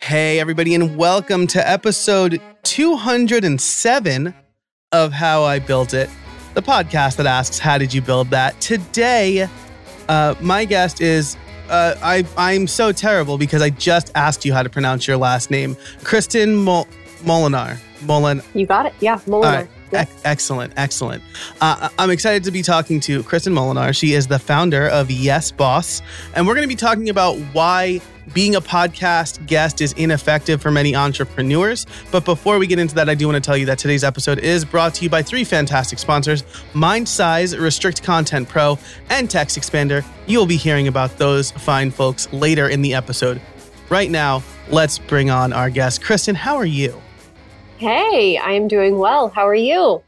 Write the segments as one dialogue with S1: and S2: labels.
S1: Hey, everybody, and welcome to episode 207 of How I Built It, the podcast that asks, How did you build that? Today, uh, my guest is. Uh, I, I'm so terrible because I just asked you how to pronounce your last name. Kristin Mol- Molenaar. Molin.
S2: You got it. Yeah, Molenaar.
S1: Yeah. E- excellent, excellent. Uh, I'm excited to be talking to Kristin Molenaar. She is the founder of Yes Boss, and we're going to be talking about why being a podcast guest is ineffective for many entrepreneurs. But before we get into that, I do want to tell you that today's episode is brought to you by three fantastic sponsors MindSize, Restrict Content Pro, and Text Expander. You will be hearing about those fine folks later in the episode. Right now, let's bring on our guest. Kristen, how are you?
S2: Hey, I am doing well. How are you?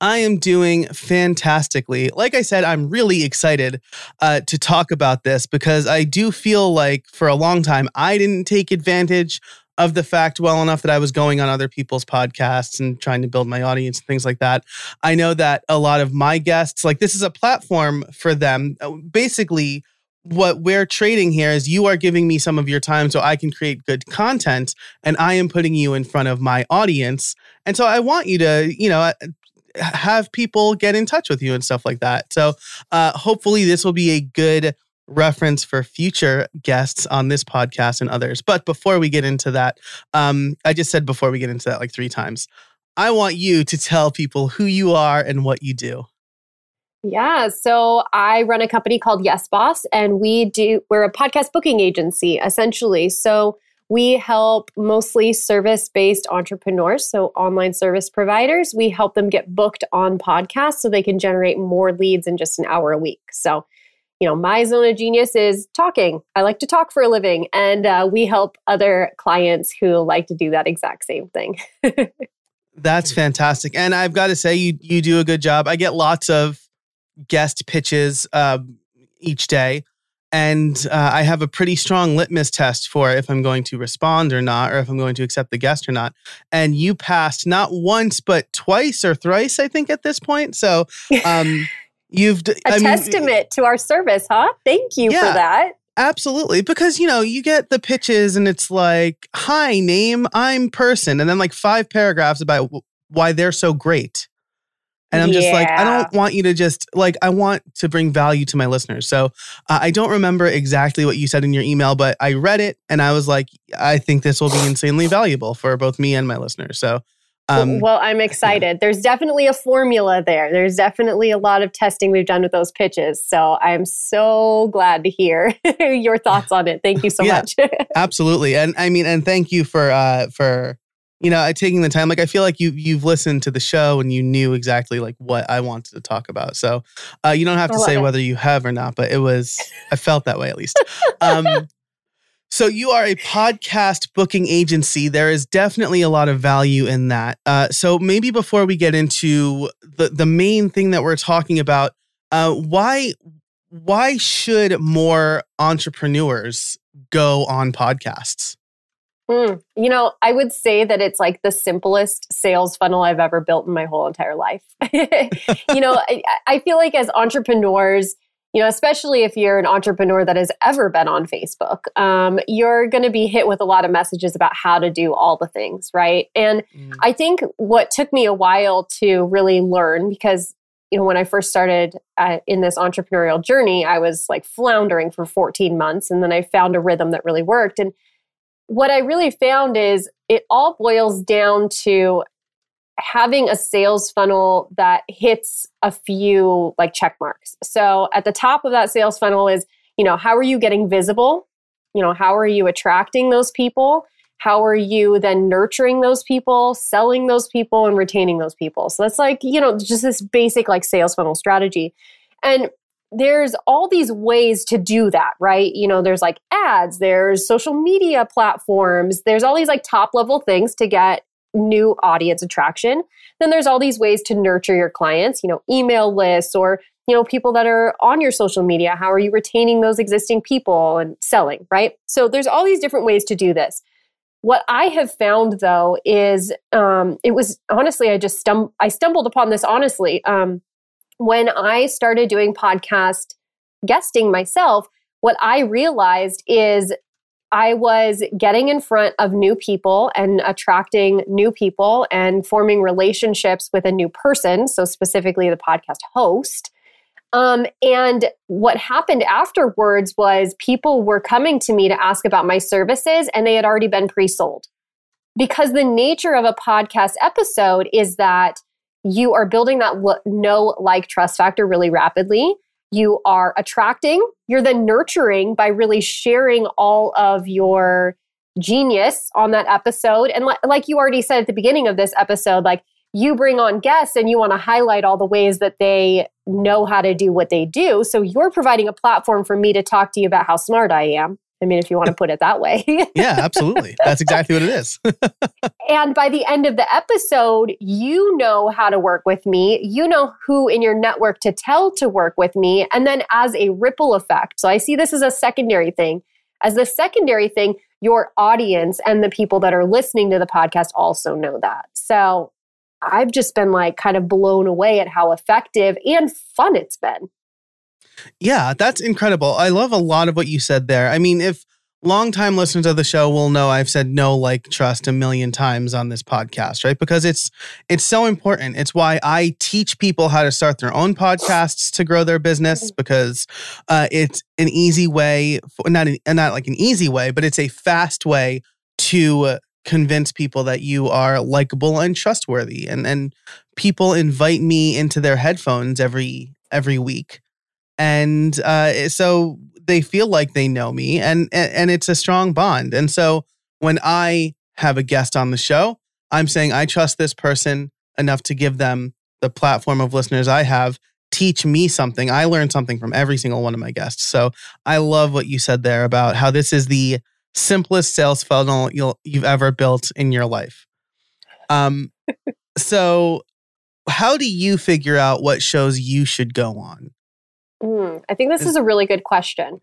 S1: I am doing fantastically. Like I said, I'm really excited uh, to talk about this because I do feel like for a long time I didn't take advantage of the fact well enough that I was going on other people's podcasts and trying to build my audience and things like that. I know that a lot of my guests, like this is a platform for them. Uh, basically, what we're trading here is you are giving me some of your time so I can create good content and I am putting you in front of my audience. And so I want you to, you know, have people get in touch with you and stuff like that. So uh, hopefully this will be a good reference for future guests on this podcast and others. But before we get into that, um, I just said before we get into that like three times. I want you to tell people who you are and what you do.
S2: Yeah, so I run a company called Yes Boss, and we do we're a podcast booking agency essentially. So we help mostly service based entrepreneurs, so online service providers. We help them get booked on podcasts so they can generate more leads in just an hour a week. So, you know, my zone of genius is talking. I like to talk for a living, and uh, we help other clients who like to do that exact same thing.
S1: That's fantastic, and I've got to say, you you do a good job. I get lots of guest pitches uh, each day and uh, I have a pretty strong litmus test for if I'm going to respond or not, or if I'm going to accept the guest or not. And you passed not once but twice or thrice, I think, at this point. So um, you've
S2: a I testament mean, to our service, huh? Thank you yeah, for that.
S1: Absolutely, because you know you get the pitches, and it's like, "Hi, name, I'm person," and then like five paragraphs about why they're so great. And I'm just yeah. like, I don't want you to just like, I want to bring value to my listeners. So uh, I don't remember exactly what you said in your email, but I read it and I was like, I think this will be insanely valuable for both me and my listeners. So,
S2: um, well, I'm excited. Yeah. There's definitely a formula there. There's definitely a lot of testing we've done with those pitches. So I'm so glad to hear your thoughts on it. Thank you so yeah, much.
S1: absolutely. And I mean, and thank you for, uh, for, you know, taking the time. Like I feel like you you've listened to the show and you knew exactly like what I wanted to talk about. So uh, you don't have to say it. whether you have or not, but it was I felt that way at least. Um, so you are a podcast booking agency. There is definitely a lot of value in that. Uh, so maybe before we get into the the main thing that we're talking about, uh, why why should more entrepreneurs go on podcasts?
S2: Mm, you know, I would say that it's like the simplest sales funnel I've ever built in my whole entire life. you know, I, I, feel like as entrepreneurs, you know, especially if you're an entrepreneur that has ever been on Facebook, um, you're going to be hit with a lot of messages about how to do all the things, right? And mm. I think what took me a while to really learn because you know, when I first started uh, in this entrepreneurial journey, I was like floundering for 14 months. And then I found a rhythm that really worked. And what I really found is it all boils down to having a sales funnel that hits a few like check marks. So at the top of that sales funnel is, you know, how are you getting visible? You know, how are you attracting those people? How are you then nurturing those people, selling those people, and retaining those people? So that's like, you know, just this basic like sales funnel strategy. And there's all these ways to do that, right? You know, there's like ads, there's social media platforms, there's all these like top level things to get new audience attraction. Then there's all these ways to nurture your clients, you know, email lists or, you know, people that are on your social media. How are you retaining those existing people and selling, right? So there's all these different ways to do this. What I have found though is um, it was honestly, I just stum- I stumbled upon this honestly. Um, when I started doing podcast guesting myself, what I realized is I was getting in front of new people and attracting new people and forming relationships with a new person. So, specifically, the podcast host. Um, and what happened afterwards was people were coming to me to ask about my services and they had already been pre sold. Because the nature of a podcast episode is that you are building that know, like, trust factor really rapidly you are attracting, you're then nurturing by really sharing all of your genius on that episode. And li- like you already said at the beginning of this episode, like you bring on guests and you want to highlight all the ways that they know how to do what they do. So you're providing a platform for me to talk to you about how smart I am. I mean, if you want to put it that way.
S1: yeah, absolutely. That's exactly what it is.
S2: and by the end of the episode, you know how to work with me. You know who in your network to tell to work with me. And then as a ripple effect, so I see this as a secondary thing. As the secondary thing, your audience and the people that are listening to the podcast also know that. So I've just been like kind of blown away at how effective and fun it's been.
S1: Yeah, that's incredible. I love a lot of what you said there. I mean, if longtime listeners of the show will know I've said no like, trust a million times on this podcast, right? Because it's it's so important. It's why I teach people how to start their own podcasts to grow their business because uh, it's an easy way, for, not an, not like an easy way, but it's a fast way to convince people that you are likable and trustworthy. And and people invite me into their headphones every every week and uh, so they feel like they know me, and, and and it's a strong bond. And so when I have a guest on the show, I'm saying I trust this person enough to give them the platform of listeners I have teach me something. I learn something from every single one of my guests. So I love what you said there about how this is the simplest sales funnel you'll you've ever built in your life. Um, so how do you figure out what shows you should go on?
S2: Mm, I think this is a really good question.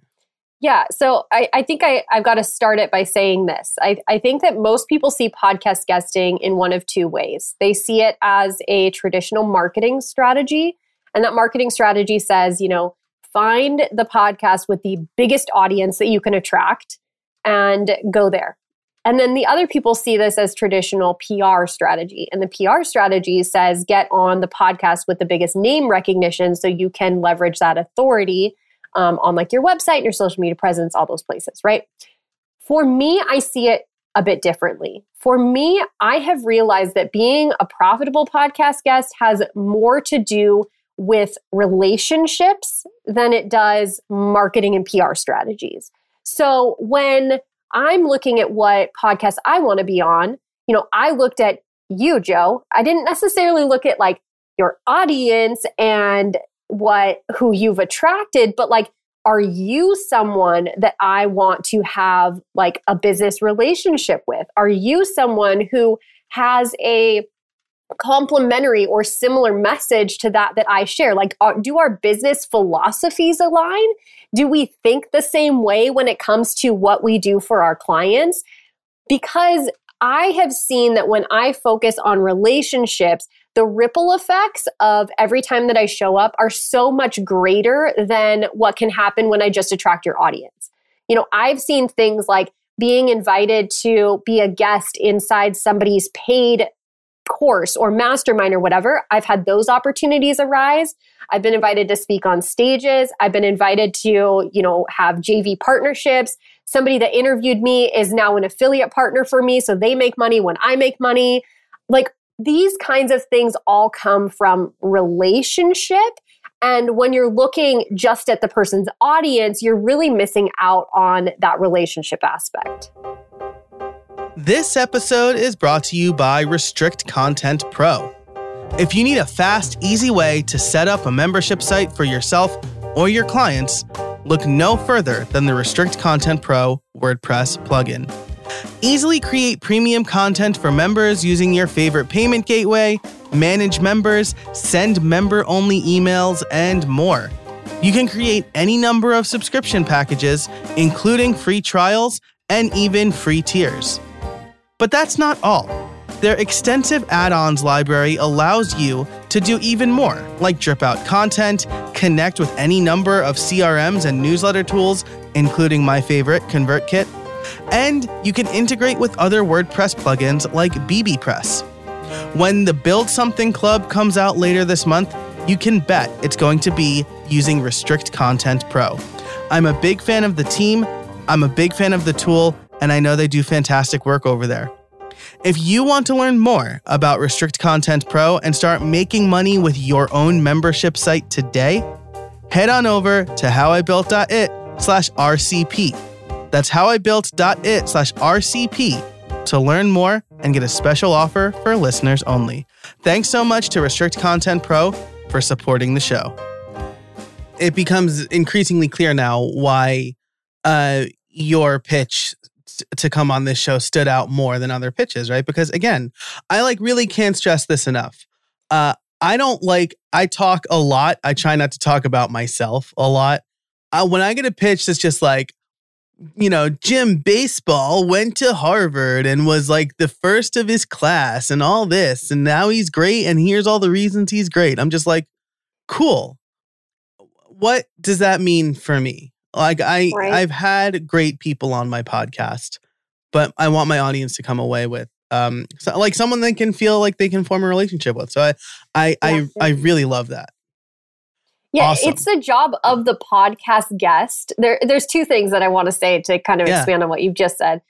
S2: Yeah, so I, I think I, I've got to start it by saying this. I, I think that most people see podcast guesting in one of two ways. They see it as a traditional marketing strategy, and that marketing strategy says, you know, find the podcast with the biggest audience that you can attract and go there. And then the other people see this as traditional PR strategy. And the PR strategy says get on the podcast with the biggest name recognition so you can leverage that authority um, on like your website, your social media presence, all those places, right? For me, I see it a bit differently. For me, I have realized that being a profitable podcast guest has more to do with relationships than it does marketing and PR strategies. So when I'm looking at what podcast I want to be on. You know, I looked at you, Joe. I didn't necessarily look at like your audience and what who you've attracted, but like are you someone that I want to have like a business relationship with? Are you someone who has a complementary or similar message to that that I share? Like, are, do our business philosophies align? Do we think the same way when it comes to what we do for our clients? Because I have seen that when I focus on relationships, the ripple effects of every time that I show up are so much greater than what can happen when I just attract your audience. You know, I've seen things like being invited to be a guest inside somebody's paid course or mastermind or whatever, I've had those opportunities arise. I've been invited to speak on stages. I've been invited to, you know, have JV partnerships. Somebody that interviewed me is now an affiliate partner for me. So they make money when I make money. Like these kinds of things all come from relationship. And when you're looking just at the person's audience, you're really missing out on that relationship aspect.
S1: This episode is brought to you by Restrict Content Pro. If you need a fast, easy way to set up a membership site for yourself or your clients, look no further than the Restrict Content Pro WordPress plugin. Easily create premium content for members using your favorite payment gateway, manage members, send member only emails, and more. You can create any number of subscription packages, including free trials and even free tiers. But that's not all. Their extensive add ons library allows you to do even more, like drip out content, connect with any number of CRMs and newsletter tools, including my favorite, ConvertKit, and you can integrate with other WordPress plugins like bbPress. When the Build Something Club comes out later this month, you can bet it's going to be using Restrict Content Pro. I'm a big fan of the team, I'm a big fan of the tool, and I know they do fantastic work over there. If you want to learn more about Restrict Content Pro and start making money with your own membership site today, head on over to howibuilt.it slash RCP. That's howibuilt.it slash RCP to learn more and get a special offer for listeners only. Thanks so much to Restrict Content Pro for supporting the show. It becomes increasingly clear now why uh, your pitch to come on this show stood out more than other pitches, right? Because again, I like really can't stress this enough. Uh, I don't like, I talk a lot. I try not to talk about myself a lot. Uh, when I get a pitch that's just like, you know, Jim Baseball went to Harvard and was like the first of his class and all this, and now he's great, and here's all the reasons he's great. I'm just like, cool. What does that mean for me? Like I right. I've had great people on my podcast, but I want my audience to come away with um so, like someone they can feel like they can form a relationship with. So I I I, I really love that.
S2: Yeah, awesome. it's the job of the podcast guest. There there's two things that I want to say to kind of yeah. expand on what you've just said.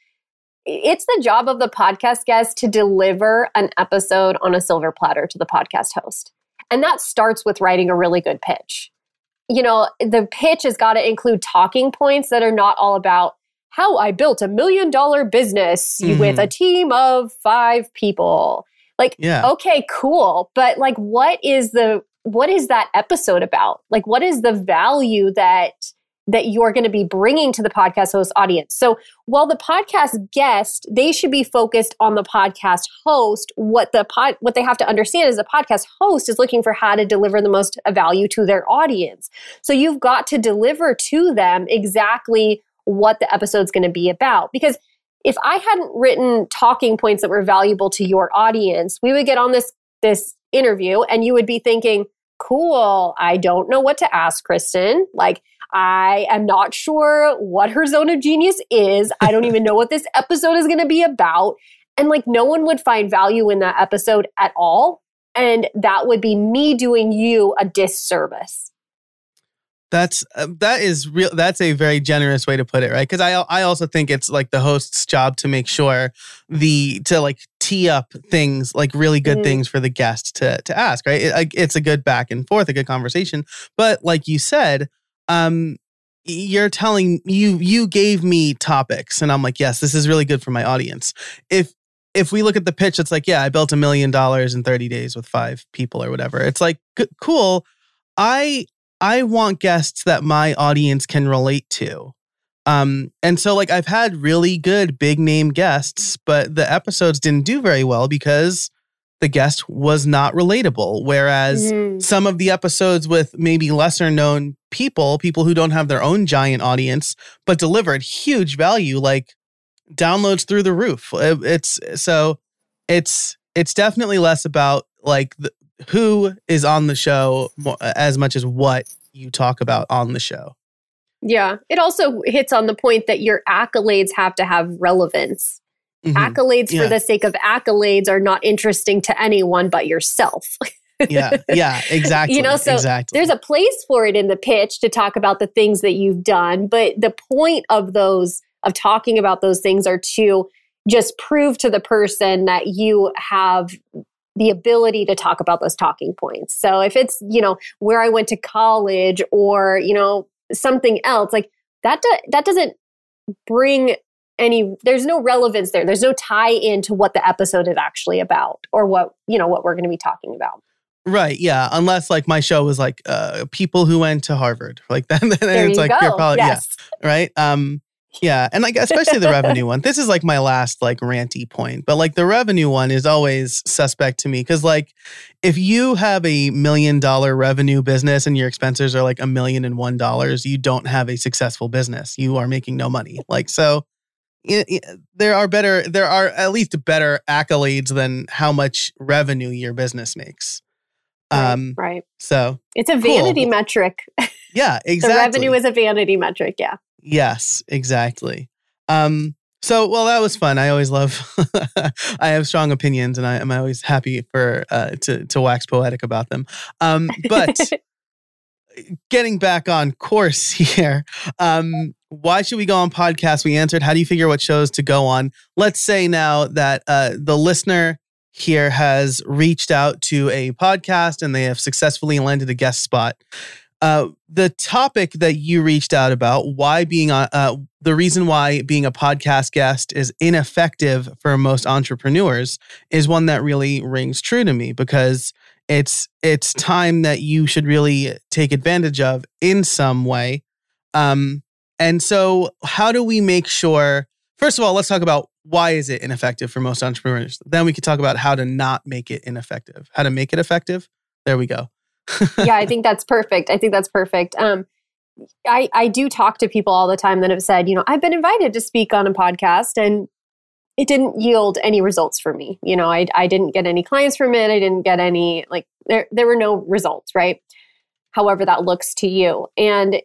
S2: It's the job of the podcast guest to deliver an episode on a silver platter to the podcast host. And that starts with writing a really good pitch you know, the pitch has got to include talking points that are not all about how I built a million dollar business mm-hmm. with a team of five people. Like, yeah. okay, cool. But like, what is the, what is that episode about? Like, what is the value that that you're going to be bringing to the podcast host audience. So while the podcast guest, they should be focused on the podcast host. What the pod, what they have to understand is the podcast host is looking for how to deliver the most value to their audience. So you've got to deliver to them exactly what the episode's going to be about. Because if I hadn't written talking points that were valuable to your audience, we would get on this this interview and you would be thinking, cool, I don't know what to ask Kristin. Like I am not sure what her zone of genius is. I don't even know what this episode is going to be about. And like, no one would find value in that episode at all. And that would be me doing you a disservice.
S1: That's uh, that is real. That's a very generous way to put it, right? Because I I also think it's like the host's job to make sure the to like tee up things like really good mm. things for the guest to to ask, right? It, it's a good back and forth, a good conversation. But like you said, um, you're telling you you gave me topics, and I'm like, yes, this is really good for my audience. If if we look at the pitch, it's like, yeah, I built a million dollars in 30 days with five people or whatever. It's like, cool. I I want guests that my audience can relate to. Um, and so like I've had really good big name guests, but the episodes didn't do very well because the guest was not relatable. Whereas mm-hmm. some of the episodes with maybe lesser known people, people who don't have their own giant audience, but delivered huge value, like downloads through the roof. It's so it's it's definitely less about like the, who is on the show as much as what you talk about on the show.
S2: Yeah, it also hits on the point that your accolades have to have relevance. Mm-hmm. Accolades yeah. for the sake of accolades are not interesting to anyone but yourself.
S1: yeah, yeah, exactly.
S2: You know, so
S1: exactly.
S2: there's a place for it in the pitch to talk about the things that you've done, but the point of those of talking about those things are to just prove to the person that you have the ability to talk about those talking points. So if it's, you know, where I went to college or, you know, something else, like that do, that doesn't bring any there's no relevance there. There's no tie in to what the episode is actually about or what you know what we're going to be talking about.
S1: Right yeah unless like my show was like uh people who went to harvard like then, then
S2: there
S1: it's
S2: you
S1: like
S2: go.
S1: you're probably
S2: yes.
S1: yeah right? Um yeah and like especially the revenue one. This is like my last like ranty point but like the revenue one is always suspect to me because like if you have a million dollar revenue business and your expenses are like a million and one dollars you don't have a successful business. You are making no money like so there are better there are at least better accolades than how much revenue your business makes
S2: Um, right, right.
S1: So
S2: it's a vanity cool. metric.
S1: Yeah, exactly.
S2: the revenue is a vanity metric. Yeah.
S1: Yes, exactly. Um, so, well, that was fun. I always love. I have strong opinions, and I am always happy for uh, to to wax poetic about them. Um, but getting back on course here, um, why should we go on podcasts? We answered. How do you figure what shows to go on? Let's say now that uh, the listener here has reached out to a podcast and they have successfully landed a guest spot. Uh, the topic that you reached out about, why being a, uh, the reason why being a podcast guest is ineffective for most entrepreneurs, is one that really rings true to me because it's it's time that you should really take advantage of in some way. Um, and so, how do we make sure? First of all, let's talk about why is it ineffective for most entrepreneurs. Then we could talk about how to not make it ineffective, how to make it effective. There we go
S2: yeah, I think that's perfect. I think that's perfect. Um, I, I do talk to people all the time that have said, you know, I've been invited to speak on a podcast and it didn't yield any results for me. You know, I, I didn't get any clients from it. I didn't get any, like, there, there were no results, right? However, that looks to you. And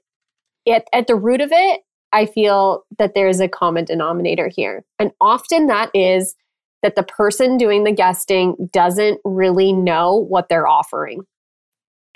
S2: at, at the root of it, I feel that there's a common denominator here. And often that is that the person doing the guesting doesn't really know what they're offering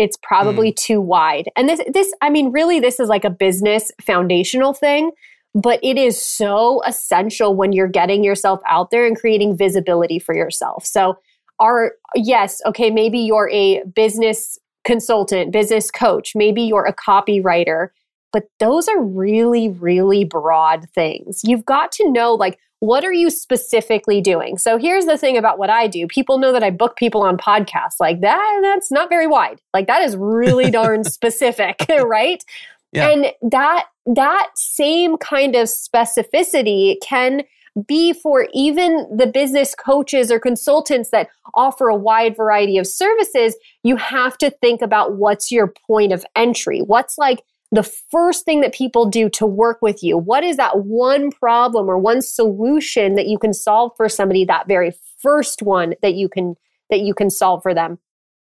S2: it's probably mm. too wide. And this this I mean really this is like a business foundational thing, but it is so essential when you're getting yourself out there and creating visibility for yourself. So are yes, okay, maybe you're a business consultant, business coach, maybe you're a copywriter, but those are really really broad things. You've got to know like what are you specifically doing? So here's the thing about what I do. People know that I book people on podcasts. Like that, that's not very wide. Like that is really darn specific, right? Yeah. And that that same kind of specificity can be for even the business coaches or consultants that offer a wide variety of services, you have to think about what's your point of entry. What's like the first thing that people do to work with you? What is that one problem or one solution that you can solve for somebody that very first one that you can that you can solve for them?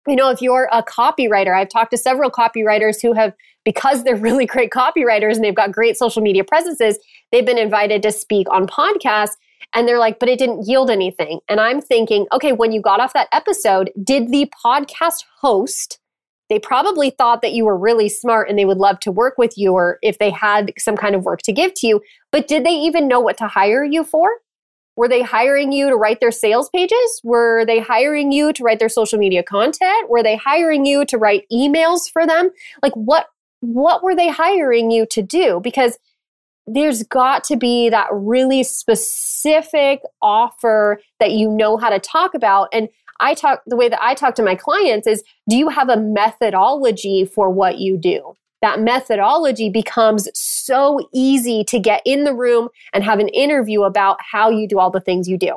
S2: You know, if you're a copywriter, I've talked to several copywriters who have because they're really great copywriters and they've got great social media presences, they've been invited to speak on podcasts and they're like, but it didn't yield anything. And I'm thinking, okay, when you got off that episode, did the podcast host they probably thought that you were really smart and they would love to work with you or if they had some kind of work to give to you. But did they even know what to hire you for? Were they hiring you to write their sales pages? Were they hiring you to write their social media content? Were they hiring you to write emails for them? Like what what were they hiring you to do? Because there's got to be that really specific offer that you know how to talk about and I talk the way that I talk to my clients is do you have a methodology for what you do? That methodology becomes so easy to get in the room and have an interview about how you do all the things you do.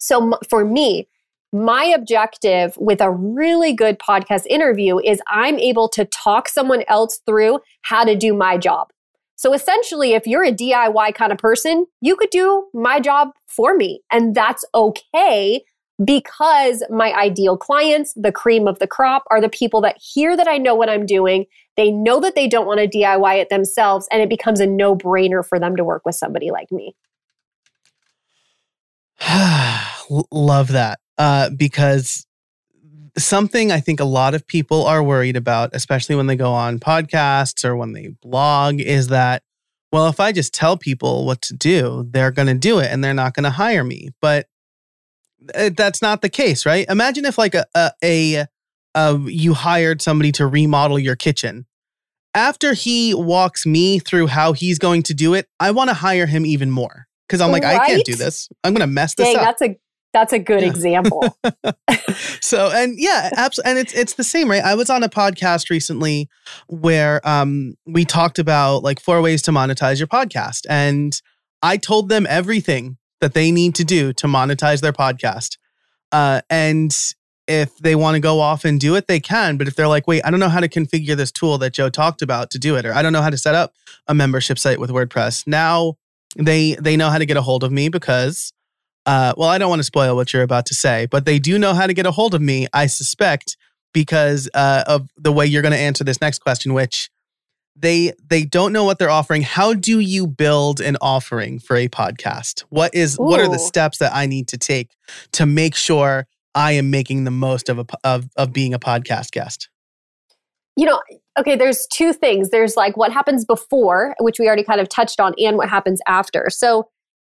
S2: So for me, my objective with a really good podcast interview is I'm able to talk someone else through how to do my job. So essentially, if you're a DIY kind of person, you could do my job for me. And that's okay because my ideal clients, the cream of the crop, are the people that hear that I know what I'm doing. They know that they don't want to DIY it themselves, and it becomes a no brainer for them to work with somebody like me.
S1: Love that. Uh, because something I think a lot of people are worried about, especially when they go on podcasts or when they blog, is that, well, if I just tell people what to do, they're going to do it and they're not going to hire me. But that's not the case, right? Imagine if like a, a, a, you hired somebody to remodel your kitchen. After he walks me through how he's going to do it, I want to hire him even more because I'm like, right? I can't do this. I'm going to mess this up.
S2: That's a that's a good yeah. example.
S1: so and yeah, absolutely, and it's it's the same, right? I was on a podcast recently where um we talked about like four ways to monetize your podcast, and I told them everything that they need to do to monetize their podcast. Uh, and if they want to go off and do it, they can. But if they're like, wait, I don't know how to configure this tool that Joe talked about to do it, or I don't know how to set up a membership site with WordPress, now they they know how to get a hold of me because uh, well, I don't want to spoil what you're about to say, but they do know how to get a hold of me, I suspect, because uh, of the way you're going to answer this next question, which they they don't know what they're offering. How do you build an offering for a podcast? What is Ooh. what are the steps that I need to take to make sure I am making the most of a of of being a podcast guest?
S2: You know, okay, there's two things. There's like what happens before, which we already kind of touched on, and what happens after. So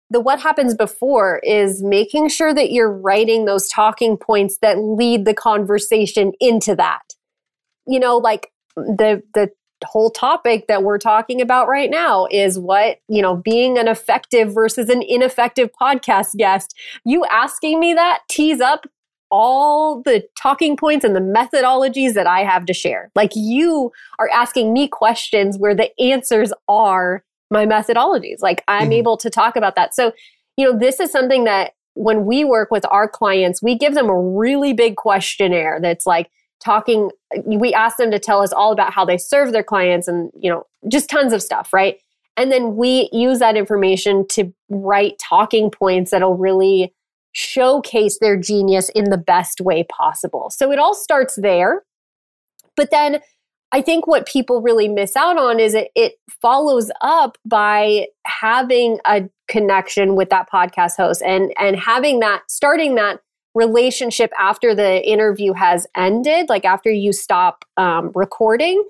S2: the what happens before is making sure that you're writing those talking points that lead the conversation into that. You know, like the the whole topic that we're talking about right now is what, you know, being an effective versus an ineffective podcast guest. You asking me that tees up all the talking points and the methodologies that I have to share. Like you are asking me questions where the answers are my methodologies. Like I'm mm-hmm. able to talk about that. So, you know, this is something that when we work with our clients, we give them a really big questionnaire that's like talking, we ask them to tell us all about how they serve their clients and, you know, just tons of stuff, right? And then we use that information to write talking points that'll really showcase their genius in the best way possible. So it all starts there. But then I think what people really miss out on is it, it follows up by having a connection with that podcast host and and having that starting that relationship after the interview has ended, like after you stop um, recording,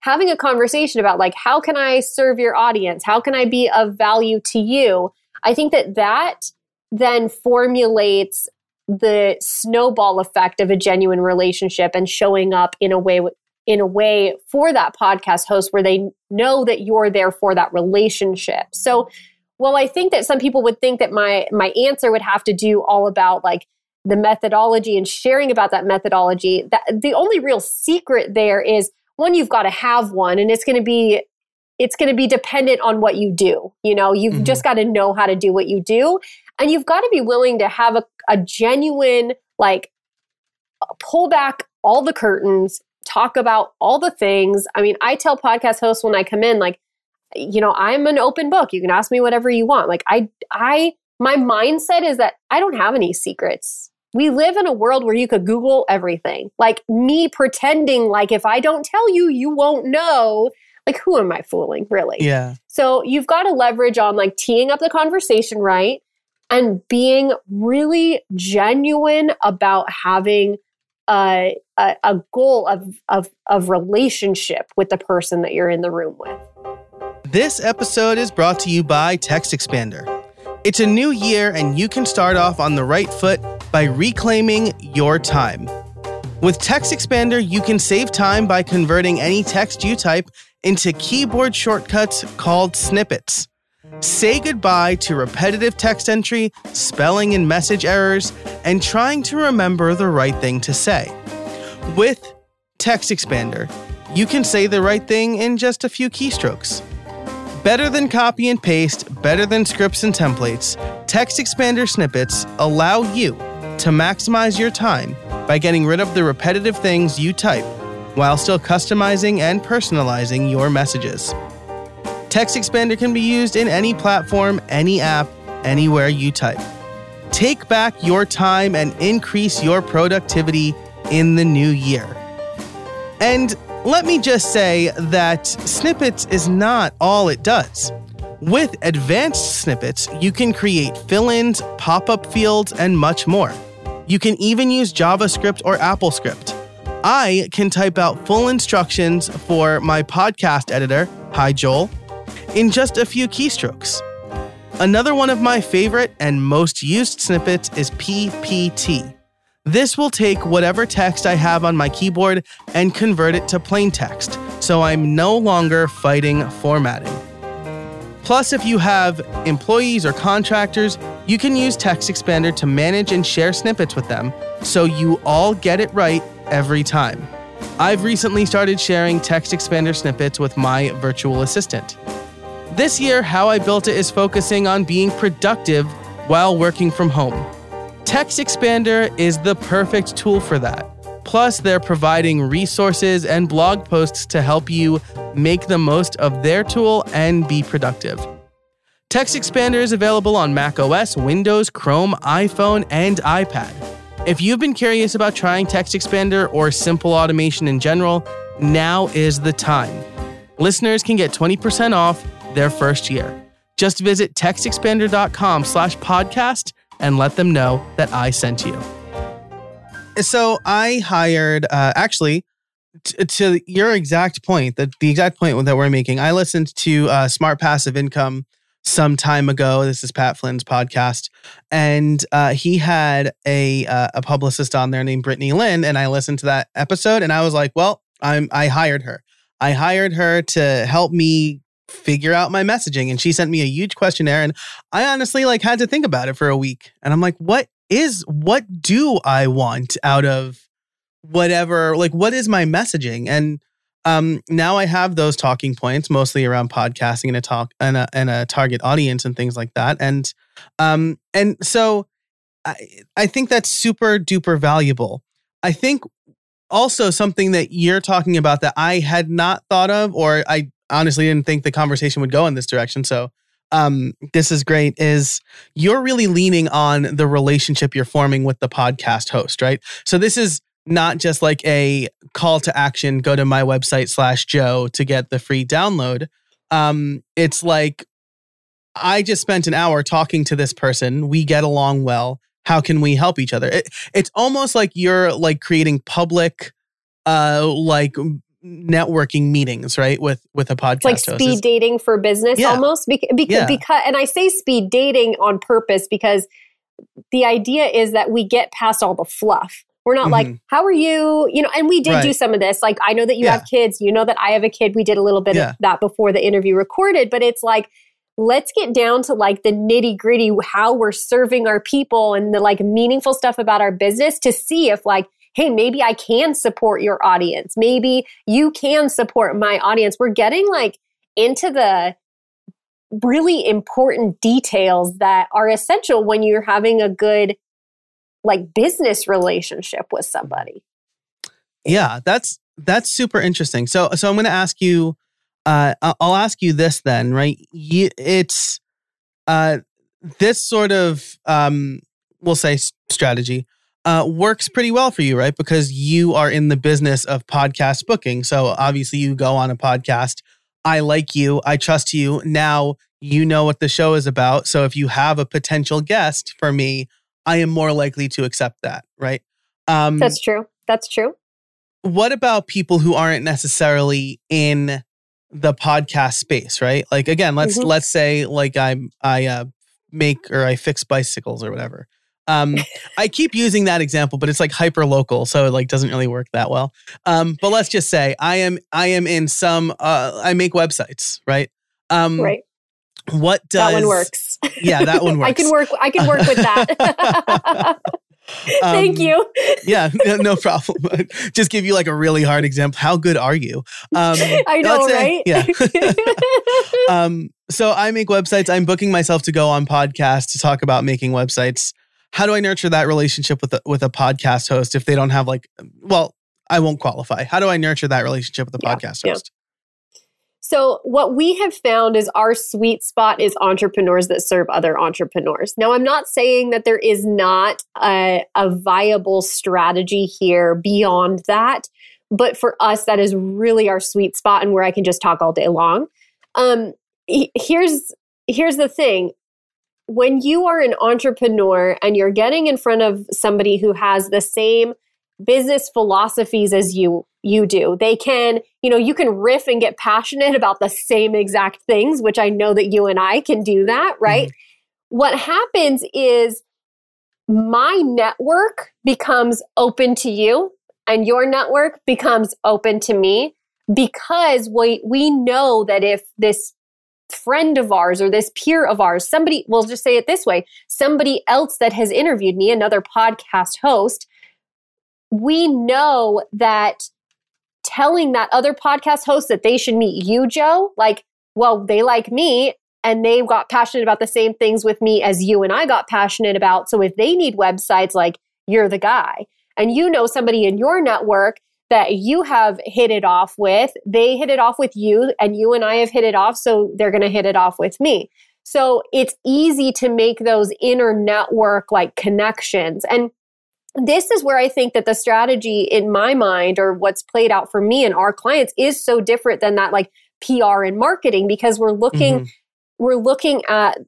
S2: having a conversation about like how can I serve your audience? How can I be of value to you? I think that that then formulates the snowball effect of a genuine relationship and showing up in a way in a way for that podcast host where they know that you're there for that relationship. So, well, I think that some people would think that my my answer would have to do all about like the methodology and sharing about that methodology. That the only real secret there is one you've got to have one and it's going to be it's going to be dependent on what you do. You know, you've mm-hmm. just got to know how to do what you do and you've got to be willing to have a, a genuine like pull back all the curtains talk about all the things. I mean, I tell podcast hosts when I come in, like, you know, I'm an open book. You can ask me whatever you want. Like, I, I, my mindset is that I don't have any secrets. We live in a world where you could Google everything. Like, me pretending like if I don't tell you, you won't know. Like, who am I fooling, really?
S1: Yeah.
S2: So, you've got to leverage on like teeing up the conversation right and being really genuine about having a, a, a goal of, of, of relationship with the person that you're in the room with.
S1: This episode is brought to you by Text Expander. It's a new year, and you can start off on the right foot by reclaiming your time. With Text Expander, you can save time by converting any text you type into keyboard shortcuts called snippets. Say goodbye to repetitive text entry, spelling and message errors, and trying to remember the right thing to say. With Text Expander, you can say the right thing in just a few keystrokes. Better than copy and paste, better than scripts and templates, Text Expander snippets allow you to maximize your time by getting rid of the repetitive things you type while still customizing and personalizing your messages. Text Expander can be used in any platform, any app, anywhere you type. Take back your time and increase your productivity in the new year. And let me just say that Snippets is not all it does. With advanced snippets, you can create fill ins, pop up fields, and much more. You can even use JavaScript or AppleScript. I can type out full instructions for my podcast editor, Hi Joel, in just a few keystrokes. Another one of my favorite and most used snippets is PPT. This will take whatever text I have on my keyboard and convert it to plain text, so I'm no longer fighting formatting. Plus, if you have employees or contractors, you can use Text Expander to manage and share snippets with them so you all get it right every time. I've recently started sharing Text Expander snippets with my virtual assistant. This year, How I Built It is focusing on being productive while working from home. Text Expander is the perfect tool for that. Plus, they're providing resources and blog posts to help you make the most of their tool and be productive. Text Expander is available on Mac OS, Windows, Chrome, iPhone, and iPad. If you've been curious about trying Text Expander or simple automation in general, now is the time. Listeners can get 20% off their first year. Just visit textexpander.com slash podcast and let them know that I sent you. So I hired, uh, actually, t- to your exact point, the, the exact point that we're making, I listened to uh, Smart Passive Income some time ago. This is Pat Flynn's podcast, and uh, he had a uh, a publicist on there named Brittany Lynn, and I listened to that episode, and I was like, well, I'm I hired her. I hired her to help me figure out my messaging and she sent me a huge questionnaire and I honestly like had to think about it for a week. And I'm like what is what do I want out of whatever like what is my messaging? And um now I have those talking points mostly around podcasting and a talk and a, and a target audience and things like that. And um and so I I think that's super duper valuable. I think also something that you're talking about that I had not thought of, or I honestly didn't think the conversation would go in this direction. So, um, this is great. Is you're really leaning on the relationship you're forming with the podcast host, right? So this is not just like a call to action. Go to my website slash Joe to get the free download. Um, it's like I just spent an hour talking to this person. We get along well how can we help each other it, it's almost like you're like creating public uh like networking meetings right with with a podcast
S2: like speed dating for business yeah. almost because, because, yeah. because and i say speed dating on purpose because the idea is that we get past all the fluff we're not mm-hmm. like how are you you know and we did right. do some of this like i know that you yeah. have kids you know that i have a kid we did a little bit of that before the interview recorded but it's like let's get down to like the nitty gritty, how we're serving our people and the like meaningful stuff about our business to see if like, hey, maybe I can support your audience. Maybe you can support my audience. We're getting like into the really important details that are essential when you're having a good like business relationship with somebody.
S1: Yeah, that's that's super interesting. So so I'm going to ask you uh, I'll ask you this then, right? It's uh, this sort of, um, we'll say, strategy uh, works pretty well for you, right? Because you are in the business of podcast booking. So obviously, you go on a podcast. I like you. I trust you. Now you know what the show is about. So if you have a potential guest for me, I am more likely to accept that, right?
S2: Um, That's true. That's true.
S1: What about people who aren't necessarily in the podcast space, right? Like again, let's mm-hmm. let's say like I'm I uh, make or I fix bicycles or whatever. Um, I keep using that example, but it's like hyper local, so it like doesn't really work that well. Um, but let's just say I am I am in some uh, I make websites, right?
S2: Um, right.
S1: What does
S2: that one works?
S1: Yeah, that one works.
S2: I can work. I can work with that. Thank um, you.
S1: yeah, no problem. Just give you like a really hard example. How good are you?
S2: Um, I know, say,
S1: right? Yeah. um, so I make websites. I'm booking myself to go on podcasts to talk about making websites. How do I nurture that relationship with a, with a podcast host if they don't have like, well, I won't qualify. How do I nurture that relationship with a yeah, podcast host?
S2: So, what we have found is our sweet spot is entrepreneurs that serve other entrepreneurs. Now, I'm not saying that there is not a, a viable strategy here beyond that, but for us, that is really our sweet spot and where I can just talk all day long. Um, here's here's the thing when you are an entrepreneur and you're getting in front of somebody who has the same business philosophies as you you do. They can, you know, you can riff and get passionate about the same exact things, which I know that you and I can do that, right? Mm-hmm. What happens is my network becomes open to you and your network becomes open to me because we we know that if this friend of ours or this peer of ours, somebody, we'll just say it this way, somebody else that has interviewed me, another podcast host, we know that telling that other podcast host that they should meet you, Joe, like, well, they like me and they got passionate about the same things with me as you and I got passionate about. So if they need websites, like, you're the guy. And you know somebody in your network that you have hit it off with, they hit it off with you, and you and I have hit it off. So they're going to hit it off with me. So it's easy to make those inner network like connections. And this is where I think that the strategy in my mind or what's played out for me and our clients is so different than that like PR and marketing because we're looking mm-hmm. we're looking at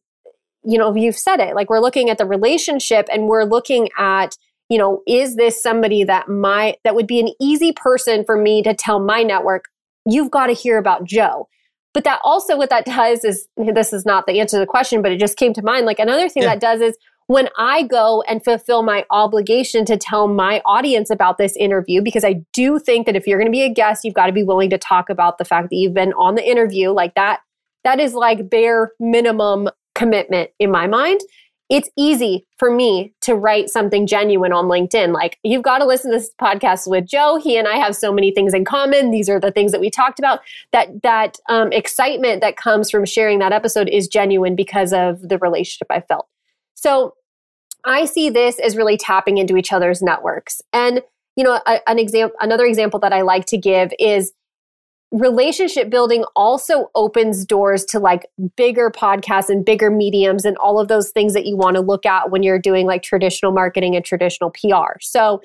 S2: you know you've said it like we're looking at the relationship and we're looking at you know is this somebody that my that would be an easy person for me to tell my network you've got to hear about Joe but that also what that does is this is not the answer to the question but it just came to mind like another thing yeah. that does is when I go and fulfill my obligation to tell my audience about this interview, because I do think that if you're going to be a guest, you've got to be willing to talk about the fact that you've been on the interview. Like that, that is like bare minimum commitment in my mind. It's easy for me to write something genuine on LinkedIn. Like, you've got to listen to this podcast with Joe. He and I have so many things in common. These are the things that we talked about. That that um, excitement that comes from sharing that episode is genuine because of the relationship I felt. So I see this as really tapping into each other's networks. And, you know, a, an example, another example that I like to give is relationship building also opens doors to like bigger podcasts and bigger mediums and all of those things that you want to look at when you're doing like traditional marketing and traditional PR. So,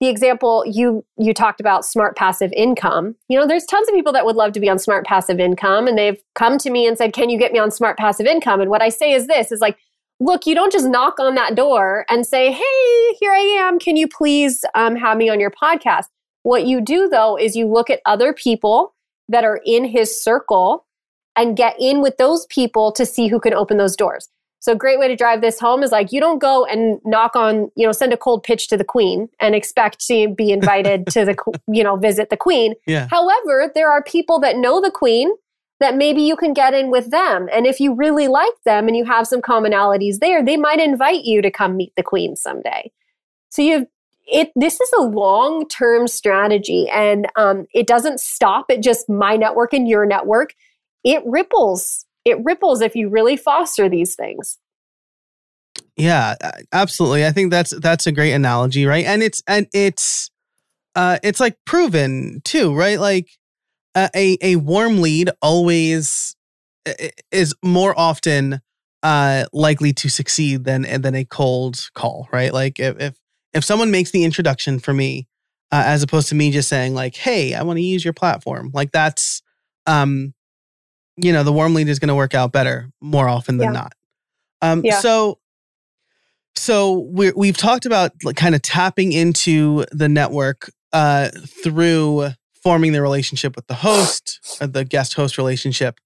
S2: the example you you talked about smart passive income you know there's tons of people that would love to be on smart passive income and they've come to me and said can you get me on smart passive income and what i say is this is like look, you don't just knock on that door and say, hey, here I am. Can you please um, have me on your podcast? What you do, though, is you look at other people that are in his circle and get in with those people to see who can open those doors. So, a great way to drive this home is like you don't go and knock on, you know, send a cold pitch to the queen and expect to be invited to the, you know, visit the queen.
S1: Yeah.
S2: However, there are people that know the queen that maybe you can get in with them. And if you really like them and you have some commonalities there, they might invite you to come meet the queen someday. So you've it this is a long-term strategy and um, it doesn't stop at just my network and your network. It ripples. It ripples if you really foster these things.
S1: Yeah, absolutely. I think that's that's a great analogy, right? And it's and it's uh it's like proven too, right? Like a a warm lead always is more often uh likely to succeed than than a cold call, right? Like if if, if someone makes the introduction for me, uh, as opposed to me just saying like, "Hey, I want to use your platform," like that's um, you know, the warm lead is going to work out better more often than yeah. not. Um, yeah. so so we we've talked about like kind of tapping into the network uh through forming the relationship with the host, uh, the guest host relationship.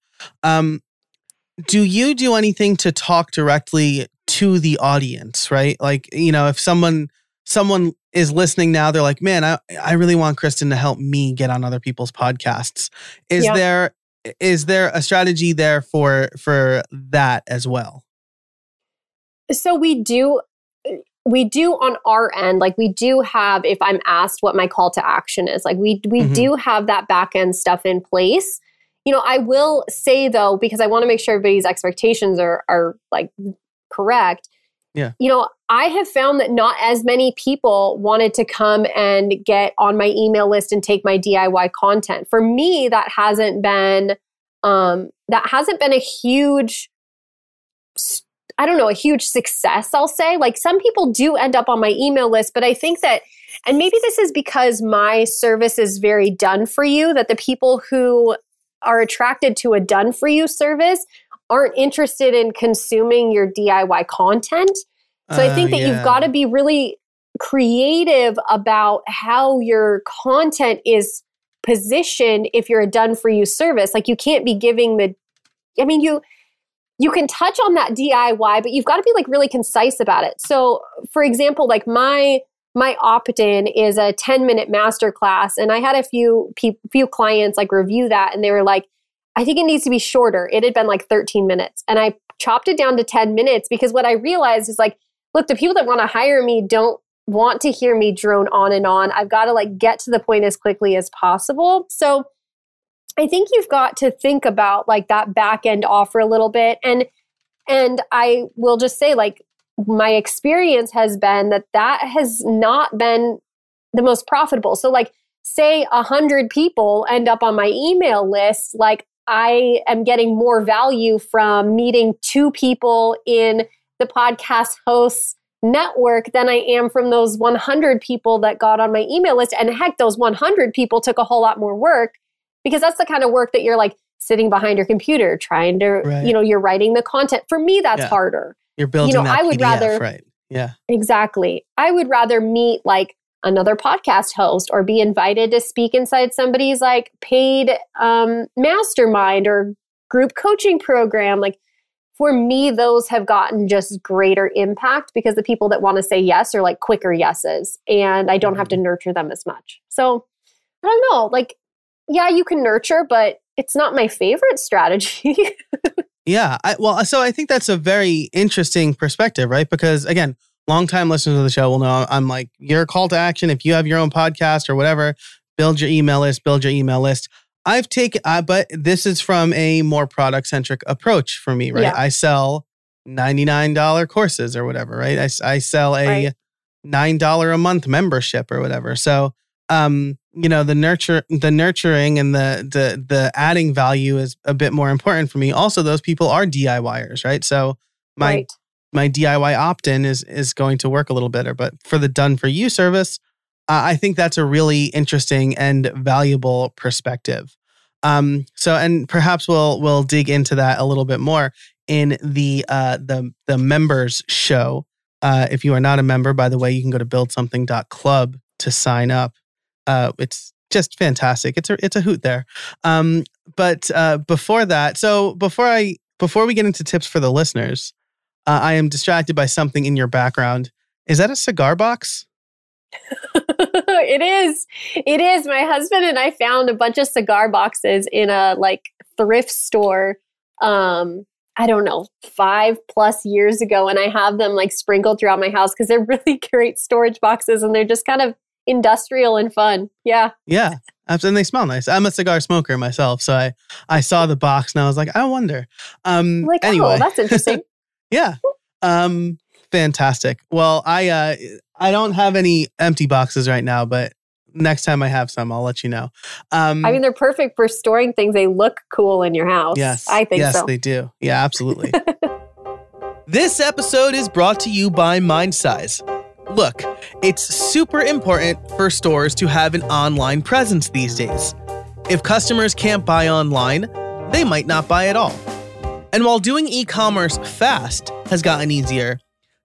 S1: Um, do you do anything to talk directly to the audience, right? Like, you know, if someone someone is listening now, they're like, man, I, I really want Kristin to help me get on other people's podcasts. Is yeah. there is there a strategy there for for that as well?
S2: So we do we do on our end like we do have if i'm asked what my call to action is like we we mm-hmm. do have that back end stuff in place you know i will say though because i want to make sure everybody's expectations are are like correct
S1: yeah
S2: you know i have found that not as many people wanted to come and get on my email list and take my diy content for me that hasn't been um that hasn't been a huge I don't know, a huge success, I'll say. Like some people do end up on my email list, but I think that, and maybe this is because my service is very done for you, that the people who are attracted to a done for you service aren't interested in consuming your DIY content. So uh, I think that yeah. you've got to be really creative about how your content is positioned if you're a done for you service. Like you can't be giving the, I mean, you, you can touch on that DIY, but you've got to be like really concise about it. So, for example, like my my opt-in is a 10 minute masterclass and I had a few pe- few clients like review that and they were like I think it needs to be shorter. It had been like 13 minutes and I chopped it down to 10 minutes because what I realized is like look, the people that want to hire me don't want to hear me drone on and on. I've got to like get to the point as quickly as possible. So, I think you've got to think about like that back end offer a little bit. And and I will just say like my experience has been that that has not been the most profitable. So like say a hundred people end up on my email list, like I am getting more value from meeting two people in the podcast host's network than I am from those 100 people that got on my email list. And heck, those 100 people took a whole lot more work because that's the kind of work that you're like sitting behind your computer trying to, right. you know, you're writing the content. For me, that's yeah. harder.
S1: You're building. You know, I would PDF, rather, right? Yeah,
S2: exactly. I would rather meet like another podcast host or be invited to speak inside somebody's like paid um, mastermind or group coaching program. Like for me, those have gotten just greater impact because the people that want to say yes are like quicker yeses and I don't have to mm-hmm. nurture them as much. So I don't know. Like, yeah, you can nurture, but it's not my favorite strategy.
S1: yeah. I, well, so I think that's a very interesting perspective, right? Because again, longtime listeners of the show will know I'm like your call to action. If you have your own podcast or whatever, build your email list, build your email list. I've taken, uh, but this is from a more product centric approach for me, right? Yeah. I sell $99 courses or whatever, right? I, I sell a right. $9 a month membership or whatever. So, um, you know, the nurture, the nurturing and the, the, the adding value is a bit more important for me. Also, those people are DIYers, right? So my, right. My DIY opt-in is, is going to work a little better, but for the done for you service, uh, I think that's a really interesting and valuable perspective. Um, so, and perhaps we'll we'll dig into that a little bit more in the uh, the the members show. Uh, if you are not a member, by the way, you can go to buildsomething.club to sign up. Uh, it's just fantastic. It's a it's a hoot there. Um, but uh, before that, so before I before we get into tips for the listeners, uh, I am distracted by something in your background. Is that a cigar box?
S2: it is. It is. My husband and I found a bunch of cigar boxes in a like thrift store. Um, I don't know, five plus years ago, and I have them like sprinkled throughout my house because they're really great storage boxes and they're just kind of industrial and fun. Yeah.
S1: Yeah. And they smell nice. I'm a cigar smoker myself, so I I saw the box and I was like, I wonder. Um, like, oh, anyway,
S2: oh, that's interesting.
S1: yeah. Um, fantastic. Well, I uh, I don't have any empty boxes right now, but next time I have some, I'll let you know.
S2: Um, I mean, they're perfect for storing things. They look cool in your house.
S1: Yes,
S2: I think
S1: yes,
S2: so.
S1: they do. Yeah, absolutely. this episode is brought to you by MindSize. Look, it's super important for stores to have an online presence these days. If customers can't buy online, they might not buy at all. And while doing e commerce fast has gotten easier,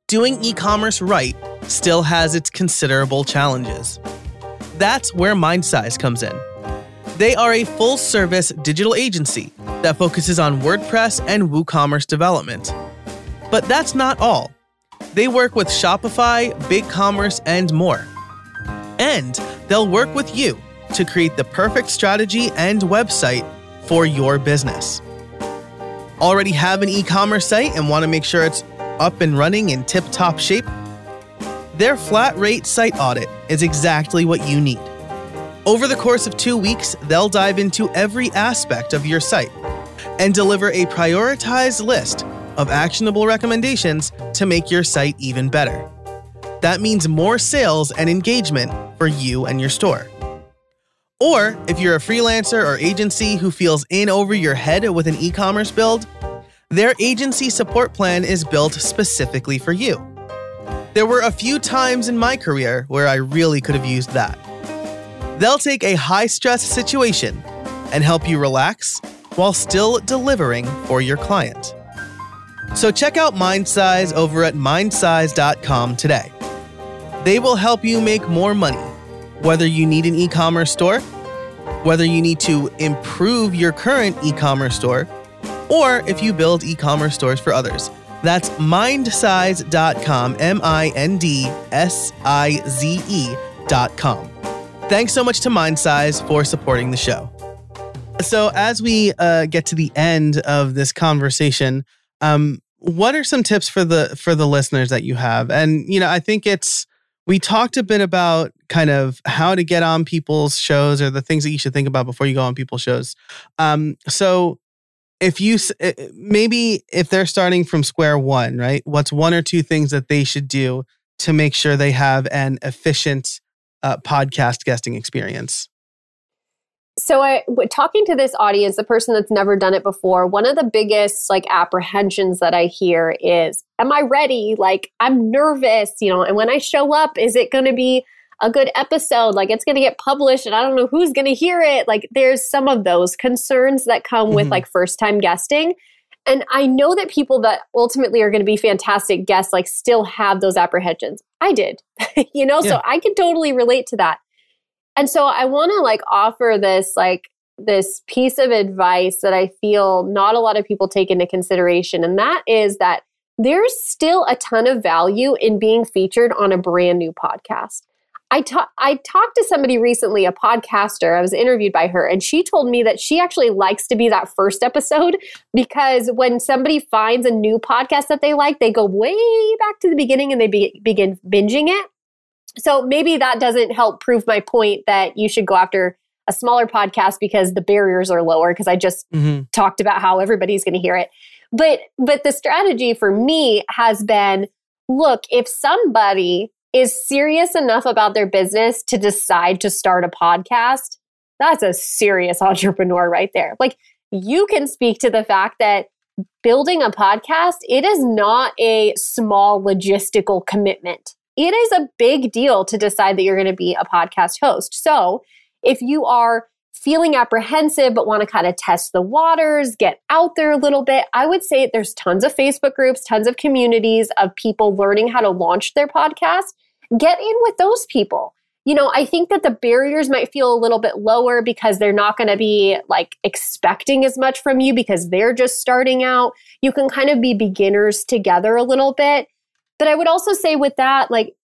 S1: doing e commerce right still has its considerable challenges. That's where MindSize comes in. They are a full service digital agency that focuses on WordPress and WooCommerce development. But that's not all. They work with Shopify, BigCommerce, and more. And they'll work with you to create the perfect strategy and website for your business. Already have an e commerce site and want to make sure it's up and running in tip top shape? Their flat rate site audit is exactly what you need. Over the course of two weeks, they'll dive into every aspect of your site and deliver a prioritized list of actionable recommendations to make your site even better. That means more sales and engagement for you and your store. Or if you're a freelancer or agency who feels in over your head with an e commerce build, their agency support plan is built specifically for you. There were a few times in my career where I really could have used that. They'll take a high stress situation and help you relax while still delivering for your client. So check out MindSize over at mindsize.com today. They will help you make more money, whether you need an e commerce store, whether you need to improve your current e commerce store, or if you build e commerce stores for others. That's mindsize.com, M I N D S I Z E.com. Thanks so much to MindSize for supporting the show. So, as we uh, get to the end of this conversation, um, what are some tips for the for the listeners that you have? And you know, I think it's we talked a bit about kind of how to get on people's shows or the things that you should think about before you go on people's shows. Um, so if you eh, eh, maybe if they're starting from square one, right? What's one or two things that they should do to make sure they have an efficient uh, podcast guesting experience?
S2: so I talking to this audience, the person that's never done it before, one of the biggest like apprehensions that I hear is, am I ready? Like I'm nervous, you know, and when I show up, is it going to be a good episode? Like it's going to get published and I don't know who's going to hear it. Like there's some of those concerns that come mm-hmm. with like first time guesting. And I know that people that ultimately are going to be fantastic guests like still have those apprehensions. I did, you know, yeah. so I can totally relate to that. And so I want to like offer this like this piece of advice that I feel not a lot of people take into consideration and that is that there's still a ton of value in being featured on a brand new podcast. I, ta- I talked to somebody recently, a podcaster. I was interviewed by her, and she told me that she actually likes to be that first episode because when somebody finds a new podcast that they like, they go way back to the beginning and they be- begin binging it. So maybe that doesn't help prove my point that you should go after a smaller podcast because the barriers are lower because I just mm-hmm. talked about how everybody's going to hear it. But but the strategy for me has been look, if somebody is serious enough about their business to decide to start a podcast, that's a serious entrepreneur right there. Like you can speak to the fact that building a podcast, it is not a small logistical commitment it is a big deal to decide that you're going to be a podcast host. So if you are feeling apprehensive but want to kind of test the waters, get out there a little bit, I would say there's tons of Facebook groups, tons of communities of people learning how to launch their podcast. Get in with those people. You know, I think that the barriers might feel a little bit lower because they're not going to be like expecting as much from you because they're just starting out. You can kind of be beginners together a little bit but I would also say with that, like,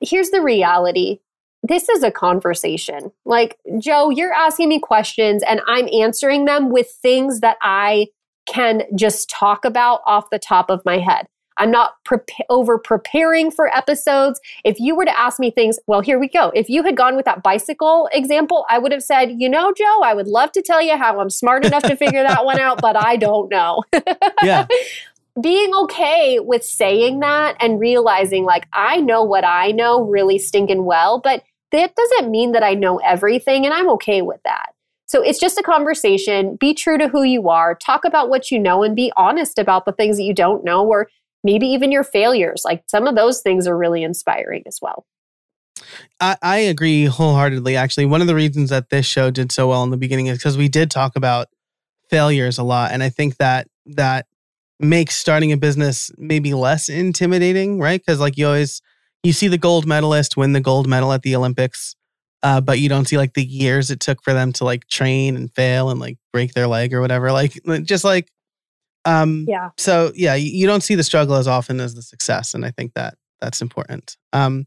S2: here's the reality. This is a conversation. Like, Joe, you're asking me questions and I'm answering them with things that I can just talk about off the top of my head. I'm not pre- over preparing for episodes. If you were to ask me things, well, here we go. If you had gone with that bicycle example, I would have said, you know, Joe, I would love to tell you how I'm smart enough to figure that one out, but I don't know.
S1: yeah
S2: being okay with saying that and realizing like I know what I know really stinking well, but that doesn't mean that I know everything and I'm okay with that. So it's just a conversation. Be true to who you are. Talk about what you know and be honest about the things that you don't know or maybe even your failures. Like some of those things are really inspiring as well.
S1: I, I agree wholeheartedly. Actually, one of the reasons that this show did so well in the beginning is because we did talk about failures a lot. And I think that that makes starting a business maybe less intimidating, right? Because like you always you see the gold medalist win the gold medal at the Olympics, uh, but you don't see like the years it took for them to like train and fail and like break their leg or whatever. Like just like um
S2: yeah.
S1: So yeah, you, you don't see the struggle as often as the success, and I think that that's important. Um,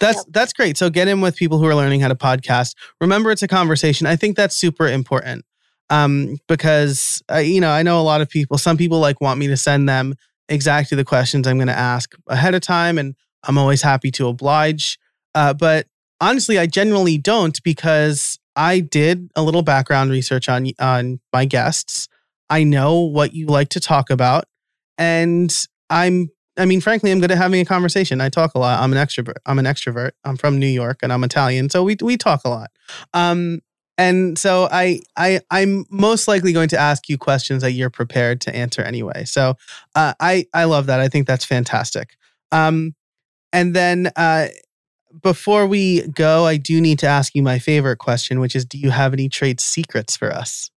S1: that's yep. that's great. So get in with people who are learning how to podcast. Remember, it's a conversation. I think that's super important um, because uh, you know I know a lot of people. Some people like want me to send them exactly the questions I'm going to ask ahead of time, and I'm always happy to oblige. Uh, but honestly, I generally don't because I did a little background research on on my guests. I know what you like to talk about, and I'm. I mean, frankly, I'm good at having a conversation. I talk a lot. I'm an extrovert. I'm an extrovert. I'm from New York and I'm Italian, so we we talk a lot. Um, and so I I I'm most likely going to ask you questions that you're prepared to answer anyway. So uh, I I love that. I think that's fantastic. Um, and then uh, before we go, I do need to ask you my favorite question, which is, do you have any trade secrets for us?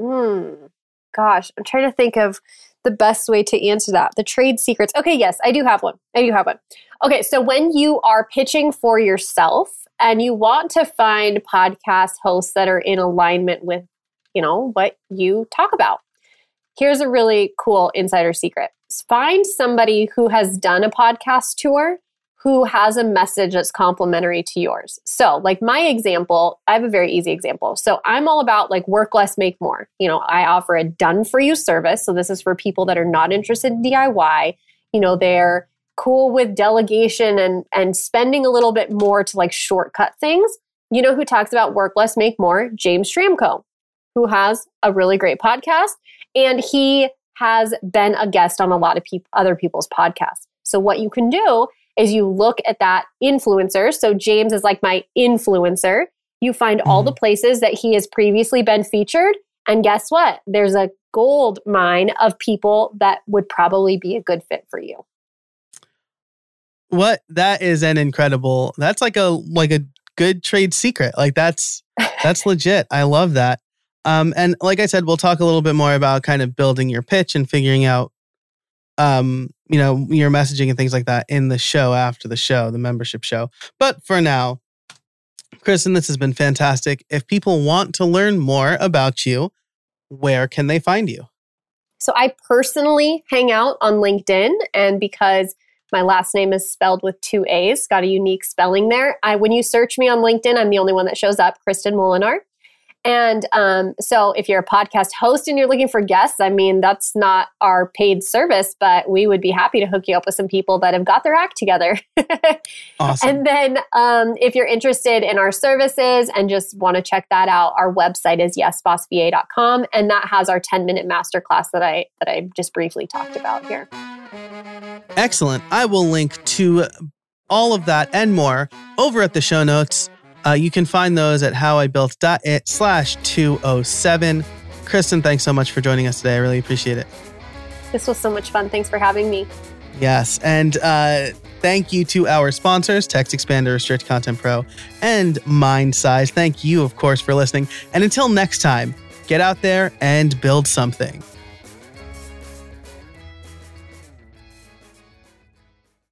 S2: Hmm. Gosh, I'm trying to think of the best way to answer that. The trade secrets. Okay, yes, I do have one. I do have one. Okay, so when you are pitching for yourself and you want to find podcast hosts that are in alignment with, you know, what you talk about. Here's a really cool insider secret. Find somebody who has done a podcast tour who has a message that's complementary to yours. So, like my example, I have a very easy example. So, I'm all about like work less, make more. You know, I offer a done for you service. So, this is for people that are not interested in DIY. You know, they're cool with delegation and and spending a little bit more to like shortcut things. You know who talks about work less, make more? James Schramko, who has a really great podcast, and he has been a guest on a lot of people, other people's podcasts. So what you can do is you look at that influencer. So James is like my influencer. You find mm-hmm. all the places that he has previously been featured. And guess what? There's a gold mine of people that would probably be a good fit for you.
S1: What that is an incredible. That's like a like a good trade secret. Like that's that's legit. I love that. Um, and like I said, we'll talk a little bit more about kind of building your pitch and figuring out, um, you know, your messaging and things like that in the show after the show, the membership show. But for now, Kristin, this has been fantastic. If people want to learn more about you, where can they find you?
S2: So I personally hang out on LinkedIn, and because my last name is spelled with two A's, got a unique spelling there. I when you search me on LinkedIn, I'm the only one that shows up, Kristin Molenaar. And um, so, if you're a podcast host and you're looking for guests, I mean, that's not our paid service, but we would be happy to hook you up with some people that have got their act together. awesome. And then, um, if you're interested in our services and just want to check that out, our website is yesbossva.com, and that has our 10 minute masterclass that I that I just briefly talked about here.
S1: Excellent. I will link to all of that and more over at the show notes. Uh, you can find those at howibuilt.it slash 207. Kristin, thanks so much for joining us today. I really appreciate it.
S2: This was so much fun. Thanks for having me.
S1: Yes. And uh, thank you to our sponsors, Text Expander, Restrict Content Pro, and Mindsize. Thank you, of course, for listening. And until next time, get out there and build something.